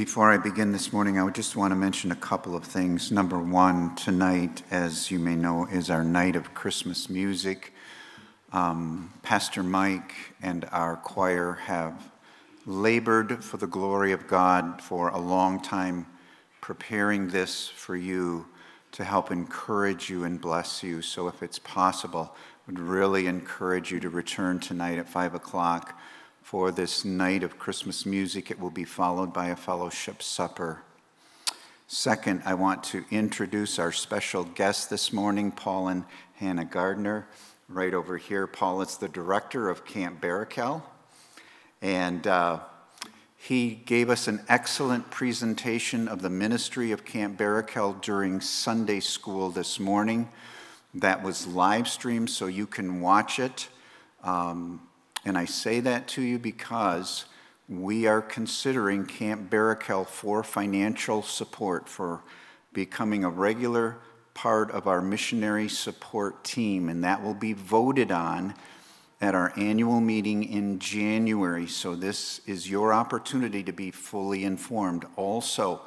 Before I begin this morning, I would just want to mention a couple of things. Number one, tonight, as you may know, is our night of Christmas music. Um, Pastor Mike and our choir have labored for the glory of God for a long time, preparing this for you to help encourage you and bless you. So, if it's possible, I would really encourage you to return tonight at 5 o'clock for this night of Christmas music. It will be followed by a fellowship supper. Second, I want to introduce our special guest this morning, Paul and Hannah Gardner. Right over here, Paul is the director of Camp Barakel. And uh, he gave us an excellent presentation of the ministry of Camp Barakel during Sunday school this morning. That was live streamed, so you can watch it. Um, and I say that to you because we are considering Camp Barakel for financial support, for becoming a regular part of our missionary support team, and that will be voted on at our annual meeting in January. So, this is your opportunity to be fully informed. Also,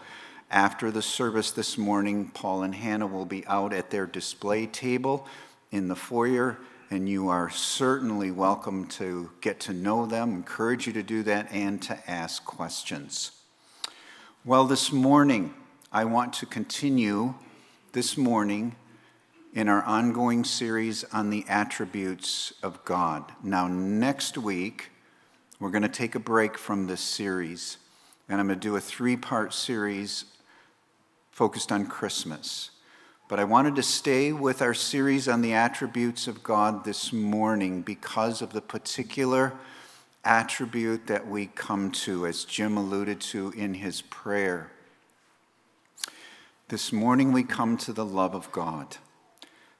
after the service this morning, Paul and Hannah will be out at their display table in the foyer and you are certainly welcome to get to know them, encourage you to do that, and to ask questions. Well, this morning, I want to continue this morning in our ongoing series on the attributes of God. Now, next week, we're going to take a break from this series, and I'm going to do a three part series focused on Christmas. But I wanted to stay with our series on the attributes of God this morning because of the particular attribute that we come to, as Jim alluded to in his prayer. This morning we come to the love of God,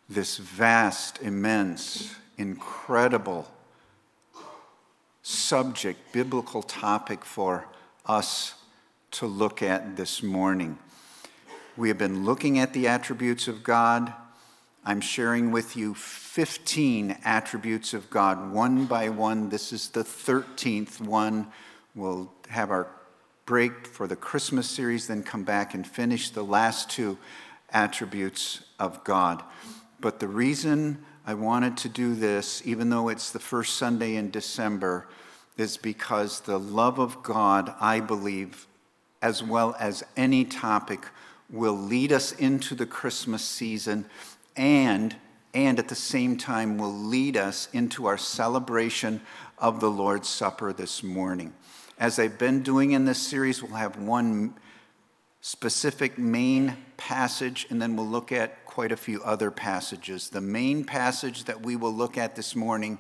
this vast, immense, incredible subject, biblical topic for us to look at this morning. We have been looking at the attributes of God. I'm sharing with you 15 attributes of God, one by one. This is the 13th one. We'll have our break for the Christmas series, then come back and finish the last two attributes of God. But the reason I wanted to do this, even though it's the first Sunday in December, is because the love of God, I believe, as well as any topic, will lead us into the Christmas season and and at the same time will lead us into our celebration of the Lord's Supper this morning. As I've been doing in this series, we'll have one specific main passage and then we'll look at quite a few other passages. The main passage that we will look at this morning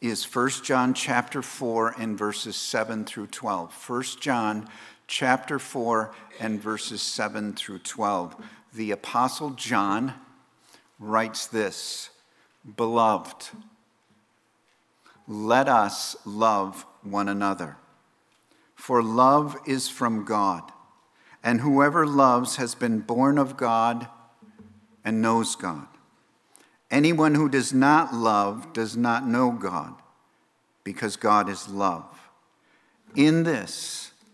is 1 John chapter 4 and verses 7 through 12. 1 John chapter 4 and verses 7 through 12. The Apostle John writes this Beloved, let us love one another, for love is from God, and whoever loves has been born of God and knows God. Anyone who does not love does not know God, because God is love. In this,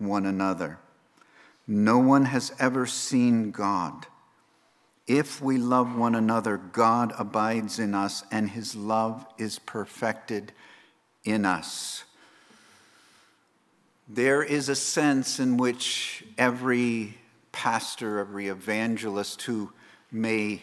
one another. No one has ever seen God. If we love one another, God abides in us, and his love is perfected in us. There is a sense in which every pastor, every evangelist who may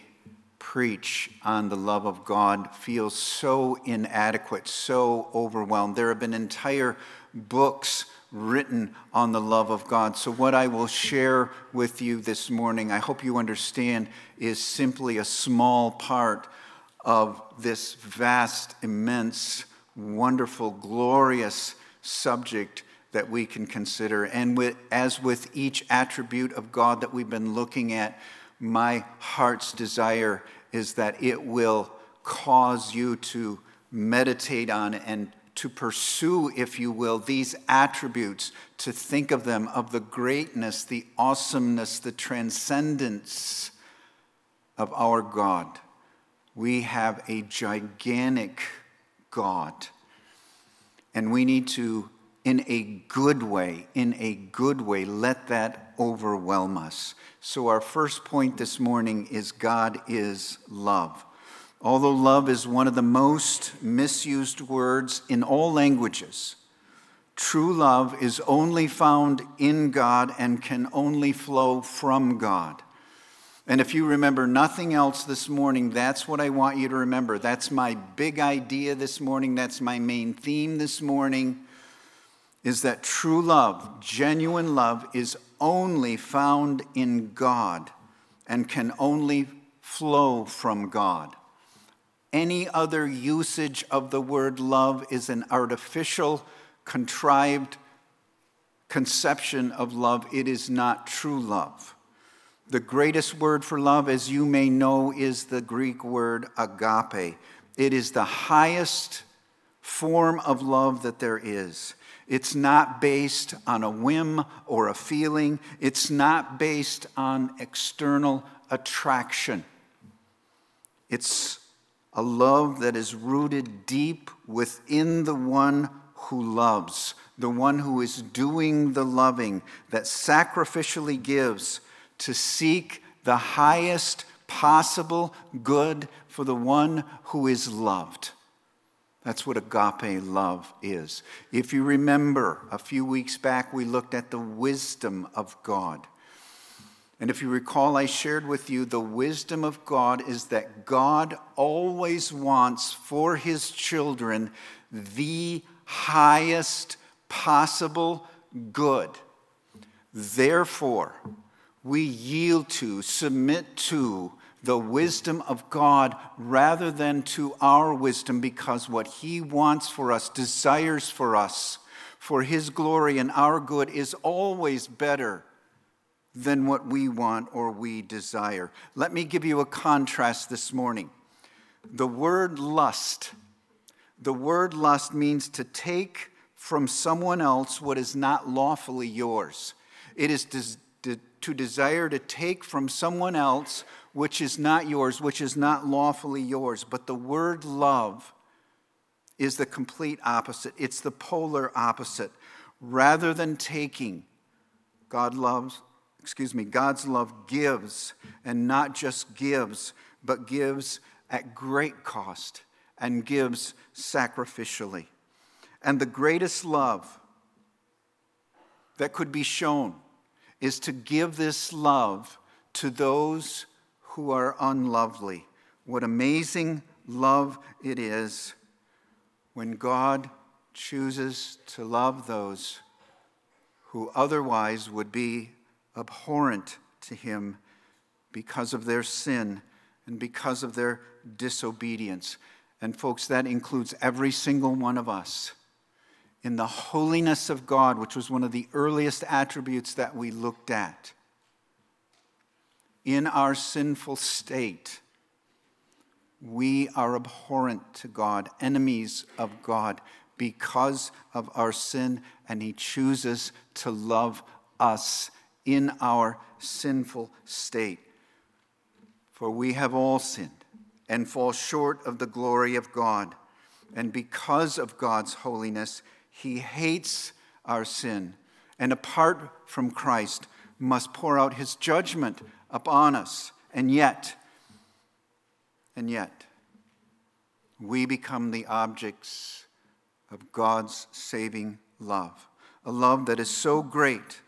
preach on the love of God feels so inadequate, so overwhelmed. There have been entire books written on the love of God. So, what I will share with you this morning, I hope you understand, is simply a small part of this vast, immense, wonderful, glorious subject that we can consider. And with, as with each attribute of God that we've been looking at, my heart's desire is that it will cause you to meditate on and to pursue, if you will, these attributes, to think of them, of the greatness, the awesomeness, the transcendence of our God. We have a gigantic God, and we need to, in a good way, in a good way, let that overwhelm us. So, our first point this morning is God is love. Although love is one of the most misused words in all languages, true love is only found in God and can only flow from God. And if you remember nothing else this morning, that's what I want you to remember. That's my big idea this morning. That's my main theme this morning is that true love, genuine love is only found in God and can only flow from God. Any other usage of the word love is an artificial, contrived conception of love. It is not true love. The greatest word for love, as you may know, is the Greek word agape. It is the highest form of love that there is. It's not based on a whim or a feeling, it's not based on external attraction. It's a love that is rooted deep within the one who loves, the one who is doing the loving, that sacrificially gives to seek the highest possible good for the one who is loved. That's what agape love is. If you remember, a few weeks back we looked at the wisdom of God. And if you recall, I shared with you the wisdom of God is that God always wants for his children the highest possible good. Therefore, we yield to, submit to the wisdom of God rather than to our wisdom because what he wants for us, desires for us, for his glory and our good is always better than what we want or we desire. Let me give you a contrast this morning. The word lust, the word lust means to take from someone else what is not lawfully yours. It is to desire to take from someone else which is not yours, which is not lawfully yours. But the word love is the complete opposite, it's the polar opposite. Rather than taking, God loves, excuse me, God's love gives, and not just gives, but gives at great cost and gives sacrificially. And the greatest love that could be shown is to give this love to those who are unlovely. What amazing love it is when God chooses to love those who otherwise would be abhorrent to him because of their sin and because of their disobedience. And, folks, that includes every single one of us. In the holiness of God, which was one of the earliest attributes that we looked at, in our sinful state, we are abhorrent to God, enemies of God, because of our sin, and He chooses to love us in our sinful state. For we have all sinned and fall short of the glory of God. And because of God's holiness, He hates our sin. And apart from Christ, must pour out His judgment upon us. And yet, and yet, we become the objects of God's saving love. A love that is so great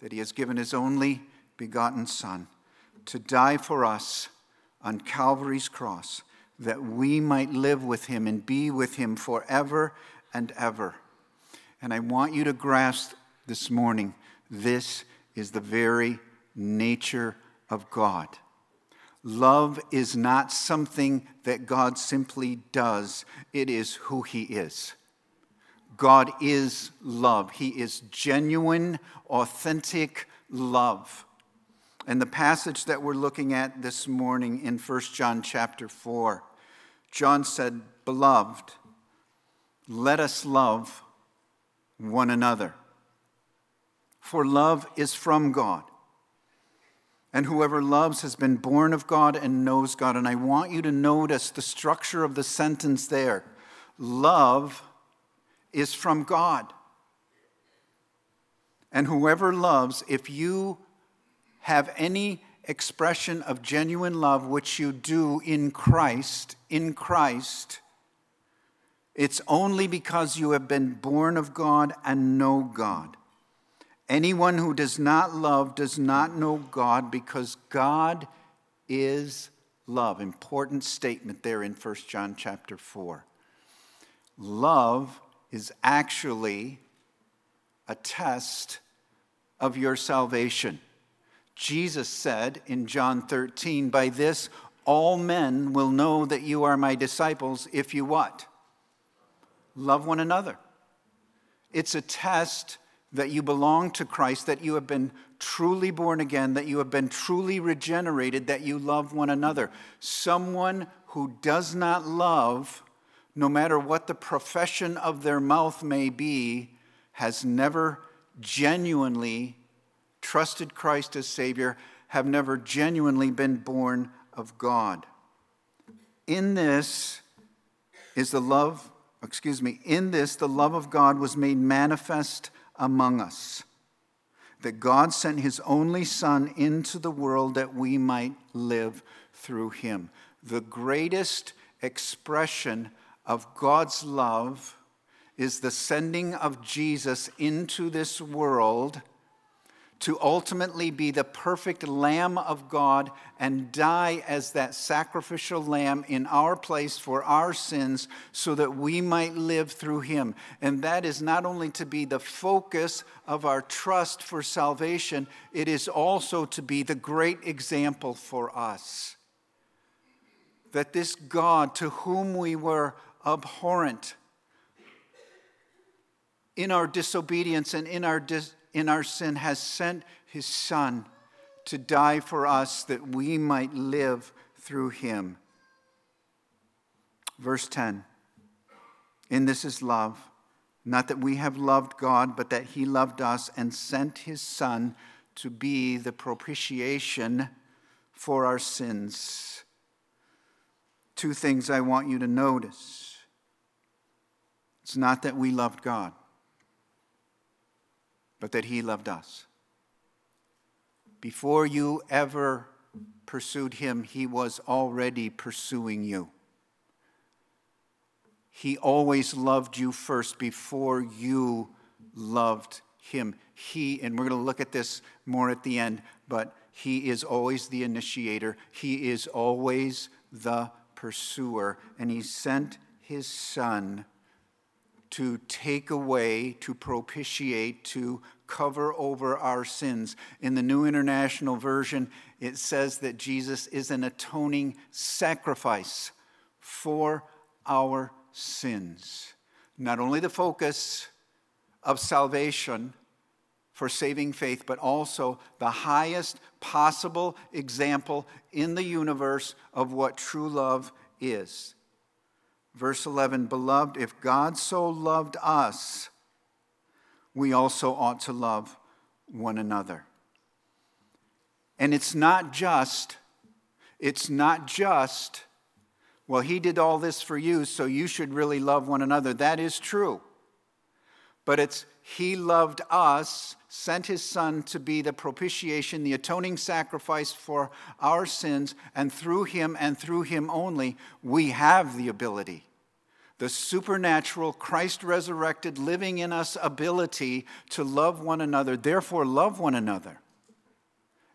that he has given his only begotten Son to die for us on Calvary's cross, that we might live with him and be with him forever and ever. And I want you to grasp this morning this is the very nature of God. Love is not something that God simply does, it is who He is. God is love. He is genuine, authentic love. And the passage that we're looking at this morning in 1 John chapter 4, John said, Beloved, let us love one another. For love is from God. And whoever loves has been born of God and knows God. And I want you to notice the structure of the sentence there. Love is from God. And whoever loves, if you have any expression of genuine love, which you do in Christ, in Christ, it's only because you have been born of God and know God. Anyone who does not love does not know God because God is love. Important statement there in 1 John chapter 4. Love is actually a test of your salvation. Jesus said in John 13, By this all men will know that you are my disciples if you what? Love one another. It's a test that you belong to Christ, that you have been truly born again, that you have been truly regenerated, that you love one another. Someone who does not love, no matter what the profession of their mouth may be, has never genuinely trusted Christ as Savior, have never genuinely been born of God. In this is the love, excuse me, in this the love of God was made manifest among us. That God sent his only Son into the world that we might live through him. The greatest expression of God's love is the sending of Jesus into this world to ultimately be the perfect Lamb of God and die as that sacrificial lamb in our place for our sins so that we might live through him. And that is not only to be the focus of our trust for salvation, it is also to be the great example for us. That this God to whom we were abhorrent in our disobedience and in our dis- in our sin has sent his Son to die for us that we might live through him. Verse 10 In this is love, not that we have loved God, but that he loved us and sent his Son to be the propitiation for our sins. Two things I want you to notice. It's not that we loved God but that He loved us. Before you ever pursued Him, He was already pursuing you. He always loved you first before you loved Him. He, and we're going to look at this more at the end, but He is always the initiator, He is always the pursuer, and He sent His Son to take away, to propitiate, to cover over our sins. In the New International Version, it says that Jesus is an atoning sacrifice for our sins. Not only the focus of salvation for saving faith, but also the highest possible example in the universe of what true love is. Verse 11 Beloved, if God so loved us, we also ought to love one another. And it's not just, it's not just, well, he did all this for you, so you should really love one another. That is true. But it's he loved us, sent his son to be the propitiation, the atoning sacrifice for our sins, and through him and through him only, we have the ability the supernatural, Christ resurrected, living in us ability to love one another. Therefore, love one another.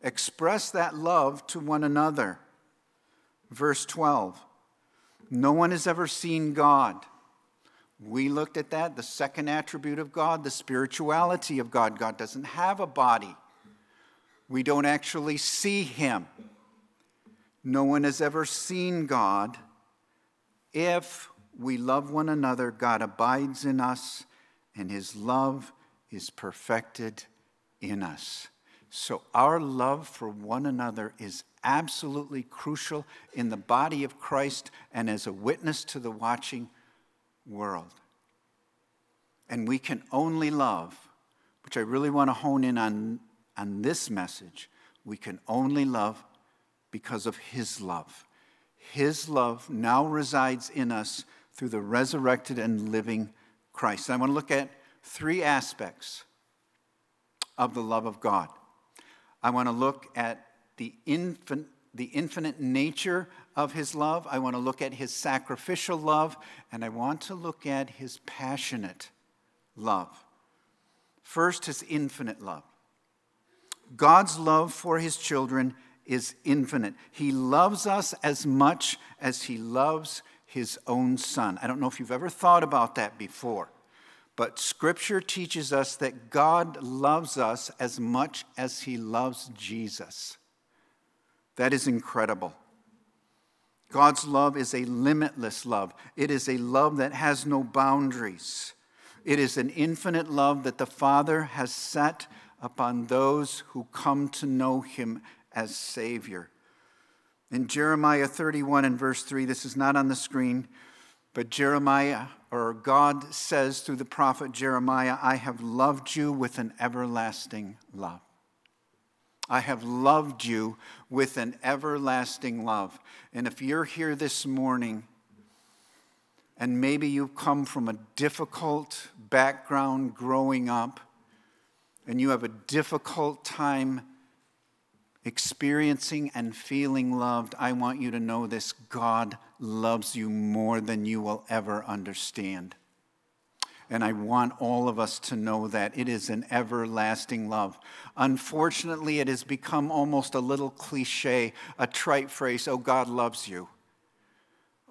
Express that love to one another. Verse 12 No one has ever seen God. We looked at that, the second attribute of God, the spirituality of God. God doesn't have a body, we don't actually see Him. No one has ever seen God if we love one another, God abides in us and his love is perfected in us. So, our love for one another is absolutely crucial in the body of Christ and as a witness to the watching world. And we can only love, which I really want to hone in on, on this message, we can only love because of His love. His love now resides in us through the resurrected and living Christ. I want to look at three aspects of the love of God. I want to look at the, infin- the infinite nature of his love. I want to look at his sacrificial love. And I want to look at his passionate love. First, his infinite love. God's love for his children is infinite. He loves us as much as he loves his own son. I don't know if you've ever thought about that before. But Scripture teaches us that God loves us as much as He loves Jesus. That is incredible. God's love is a limitless love, it is a love that has no boundaries. It is an infinite love that the Father has set upon those who come to know Him as Savior. In Jeremiah 31 and verse 3, this is not on the screen, but Jeremiah, or God says through the prophet Jeremiah, I have loved you with an everlasting love. I have loved you with an everlasting love. And if you're here this morning, and maybe you've come from a difficult background growing up, and you have a difficult time experiencing and feeling loved, I want you to know this God loves you more than you will ever understand. And I want all of us to know that it is an everlasting love. Unfortunately, it has become almost a little cliche, a trite phrase oh, God loves you.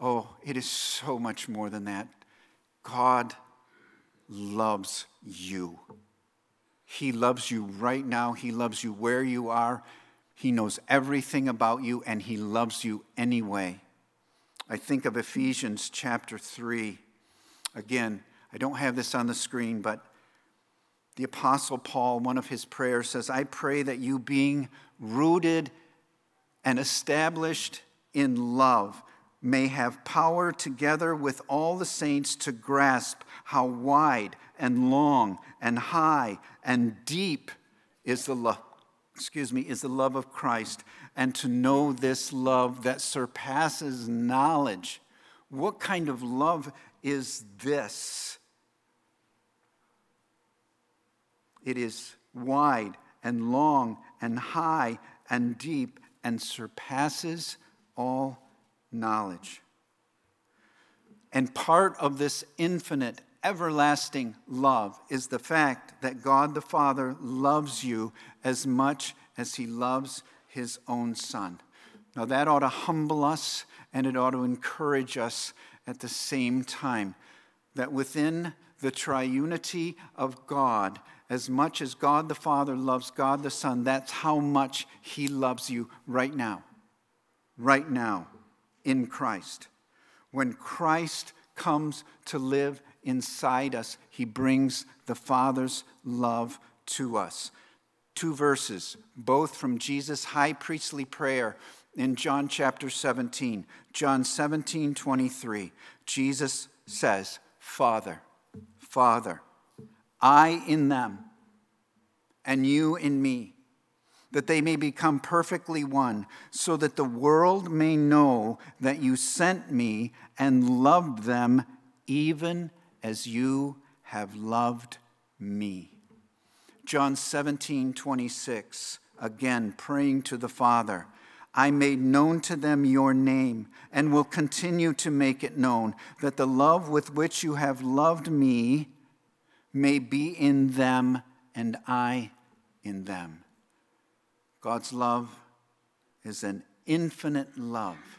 Oh, it is so much more than that. God loves you. He loves you right now. He loves you where you are. He knows everything about you and He loves you anyway. I think of Ephesians chapter 3. Again, I don't have this on the screen, but the Apostle Paul, one of his prayers says, I pray that you, being rooted and established in love, may have power together with all the saints to grasp how wide and long and high and deep is the love excuse me, is the love of Christ and to know this love that surpasses knowledge. What kind of love is this? It is wide and long and high and deep and surpasses all knowledge. And part of this infinite everlasting love is the fact that God the Father loves you as much as he loves his own Son. Now, that ought to humble us and it ought to encourage us at the same time that within the triunity of God, as much as God the Father loves God the Son, that's how much he loves you right now. Right now, in Christ. When Christ comes to live inside us, he brings the Father's love to us. Two verses, both from Jesus' high priestly prayer in John chapter 17. John 17, 23. Jesus says, Father, Father, I in them, and you in me, that they may become perfectly one, so that the world may know that you sent me and loved them even as you have loved me. John 17, 26, again praying to the Father. I made known to them your name and will continue to make it known, that the love with which you have loved me may be in them and I in them. God's love is an infinite love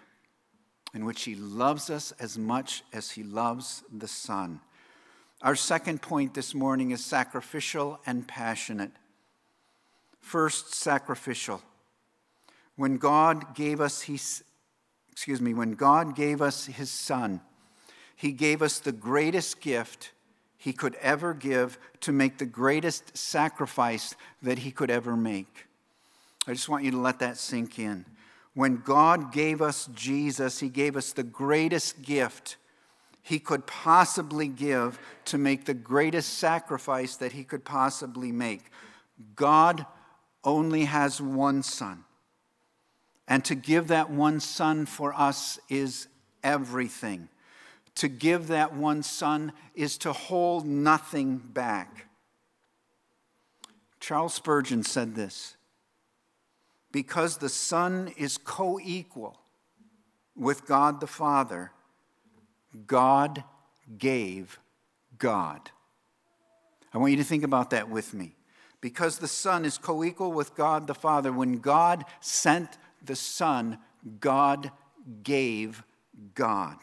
in which He loves us as much as He loves the Son. Our second point this morning is sacrificial and passionate. First, sacrificial. When God gave us his, excuse me, when God gave us his son, he gave us the greatest gift he could ever give to make the greatest sacrifice that he could ever make. I just want you to let that sink in. When God gave us Jesus, he gave us the greatest gift he could possibly give to make the greatest sacrifice that he could possibly make. God only has one son. And to give that one son for us is everything. To give that one son is to hold nothing back. Charles Spurgeon said this because the Son is co equal with God the Father, God gave God. I want you to think about that with me. Because the Son is co equal with God the Father, when God sent the Son, God gave God.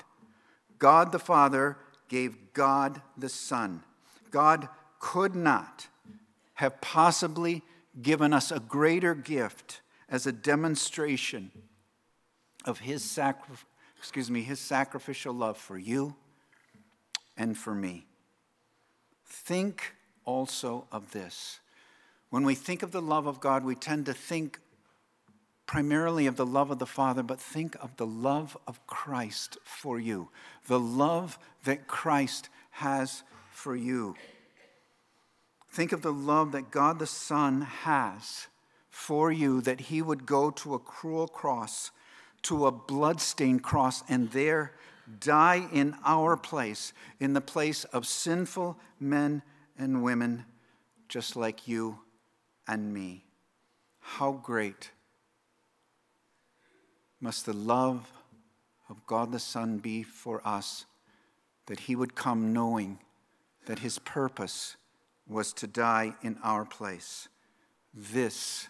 God the Father gave God the Son. God could not have possibly given us a greater gift as a demonstration of his, sacri- excuse me, his sacrificial love for you and for me. Think also of this. When we think of the love of God, we tend to think primarily of the love of the Father, but think of the love of Christ for you, the love that Christ has for you. Think of the love that God the Son has for you, that he would go to a cruel cross, to a bloodstained cross, and there die in our place, in the place of sinful men and women just like you and me. How great must the love of God the Son be for us that he would come knowing that his purpose was to die in our place. This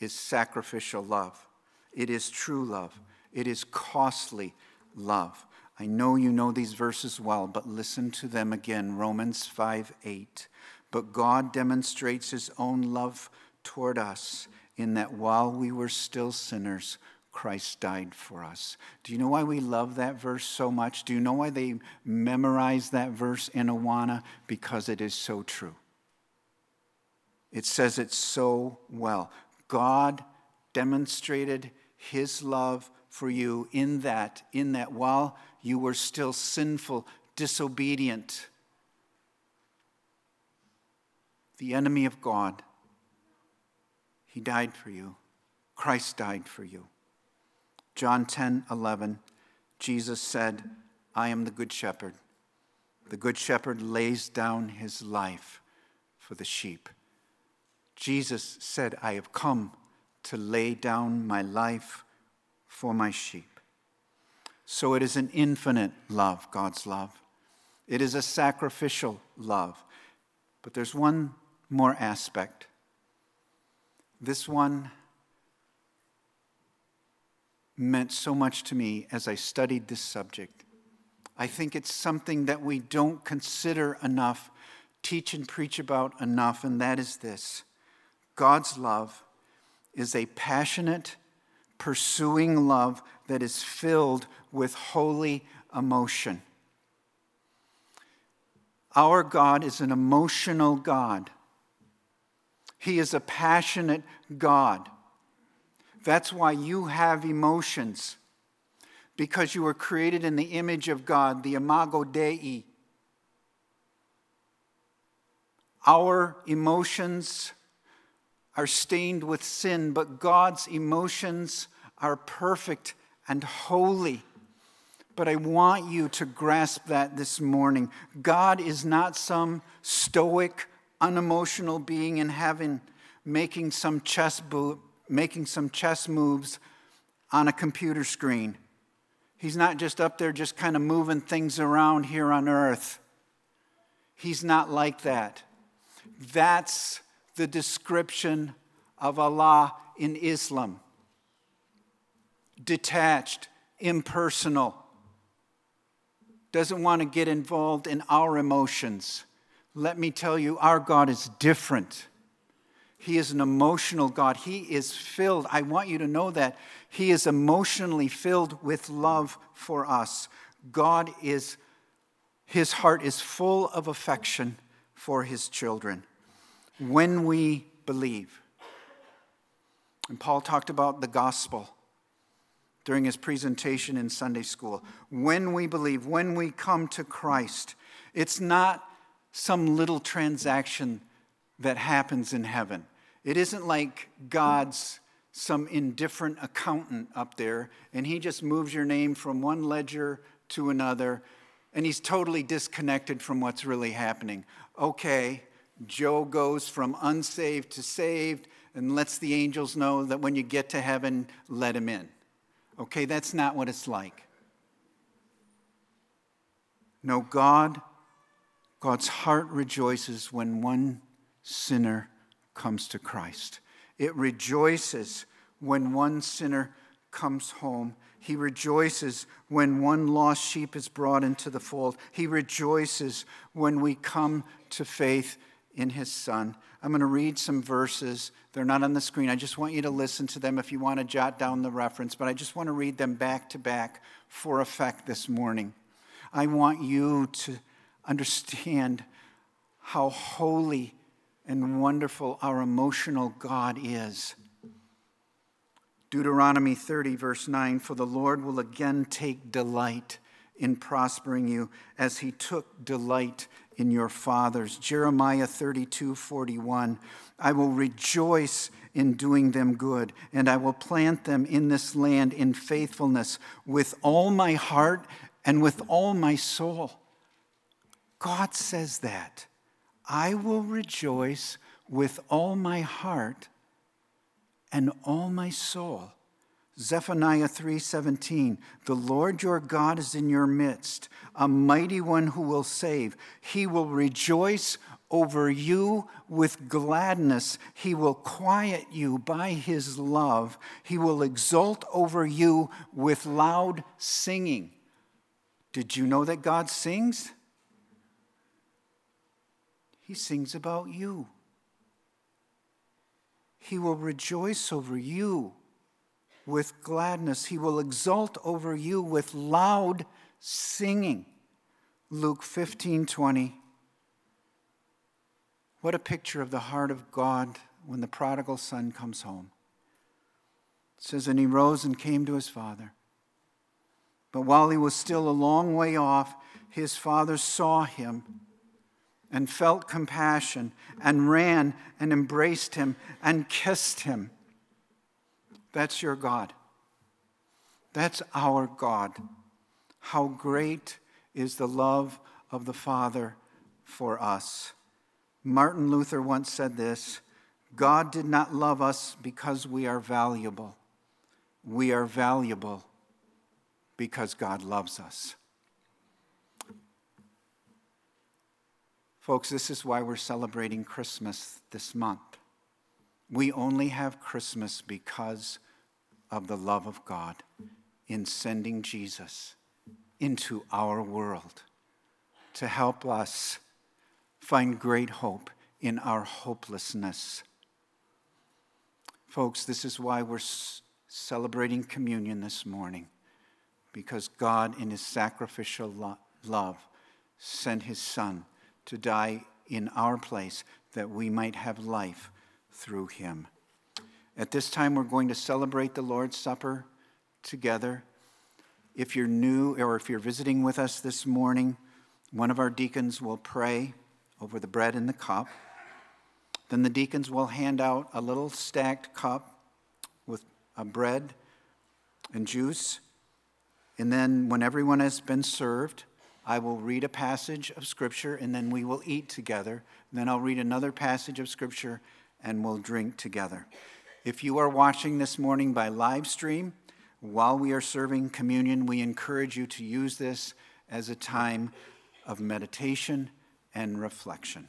is sacrificial love. It is true love. It is costly love. I know you know these verses well, but listen to them again. Romans 5 8. But God demonstrates his own love toward us in that while we were still sinners, Christ died for us. Do you know why we love that verse so much? Do you know why they memorize that verse in Awana? Because it is so true. It says it so well. God demonstrated his love for you in that, in that while you were still sinful, disobedient, the enemy of God, he died for you. Christ died for you. John 10 11, Jesus said, I am the good shepherd. The good shepherd lays down his life for the sheep. Jesus said, I have come to lay down my life for my sheep. So it is an infinite love, God's love. It is a sacrificial love. But there's one more aspect. This one meant so much to me as I studied this subject. I think it's something that we don't consider enough, teach and preach about enough, and that is this God's love is a passionate, pursuing love that is filled with holy emotion. Our God is an emotional God. He is a passionate God. That's why you have emotions, because you were created in the image of God, the imago Dei. Our emotions are stained with sin, but God's emotions are perfect and holy. But I want you to grasp that this morning. God is not some stoic, unemotional being in heaven making some chess, bo- making some chess moves on a computer screen. He's not just up there just kind of moving things around here on earth. He's not like that. That's the description of Allah in Islam detached, impersonal, doesn't want to get involved in our emotions. Let me tell you, our God is different. He is an emotional God. He is filled, I want you to know that. He is emotionally filled with love for us. God is His heart is full of affection for his children when we believe. And Paul talked about the gospel during his presentation in Sunday school. When we believe, when we come to Christ, it's not some little transaction that happens in heaven. It isn't like God's some indifferent accountant up there and he just moves your name from one ledger to another and he's totally disconnected from what's really happening. Okay, Joe goes from unsaved to saved and lets the angels know that when you get to heaven, let him in. Okay, that's not what it's like. No, God, God's heart rejoices when one sinner comes to Christ. It rejoices when one sinner comes home. He rejoices when one lost sheep is brought into the fold. He rejoices when we come to faith in his son. I'm going to read some verses. They're not on the screen. I just want you to listen to them if you want to jot down the reference, but I just want to read them back to back for effect this morning. I want you to understand how holy and wonderful our emotional God is. Deuteronomy 30, verse 9 For the Lord will again take delight in prospering you as he took delight in your fathers. Jeremiah 32 41. I will rejoice in doing them good, and I will plant them in this land in faithfulness with all my heart and with all my soul. God says that. I will rejoice with all my heart and all my soul. Zephaniah 3:17 The Lord your God is in your midst, a mighty one who will save. He will rejoice over you with gladness. He will quiet you by his love. He will exult over you with loud singing. Did you know that God sings? He sings about you. He will rejoice over you with gladness. He will exult over you with loud singing. Luke 15 20. What a picture of the heart of God when the prodigal son comes home. It says, And he rose and came to his father. But while he was still a long way off, his father saw him and felt compassion and ran and embraced him and kissed him. That's your God. That's our God. How great is the love of the Father for us. Martin Luther once said this God did not love us because we are valuable. We are valuable because God loves us. Folks, this is why we're celebrating Christmas this month. We only have Christmas because of the love of God in sending Jesus into our world to help us find great hope in our hopelessness. Folks, this is why we're celebrating communion this morning, because God, in his sacrificial lo- love, sent his Son to die in our place that we might have life through him. At this time, we're going to celebrate the Lord's Supper together. If you're new or if you're visiting with us this morning, one of our deacons will pray over the bread and the cup. Then the deacons will hand out a little stacked cup with a bread and juice. And then, when everyone has been served, I will read a passage of Scripture and then we will eat together. Then I'll read another passage of Scripture and we'll drink together. If you are watching this morning by live stream, while we are serving communion, we encourage you to use this as a time of meditation and reflection.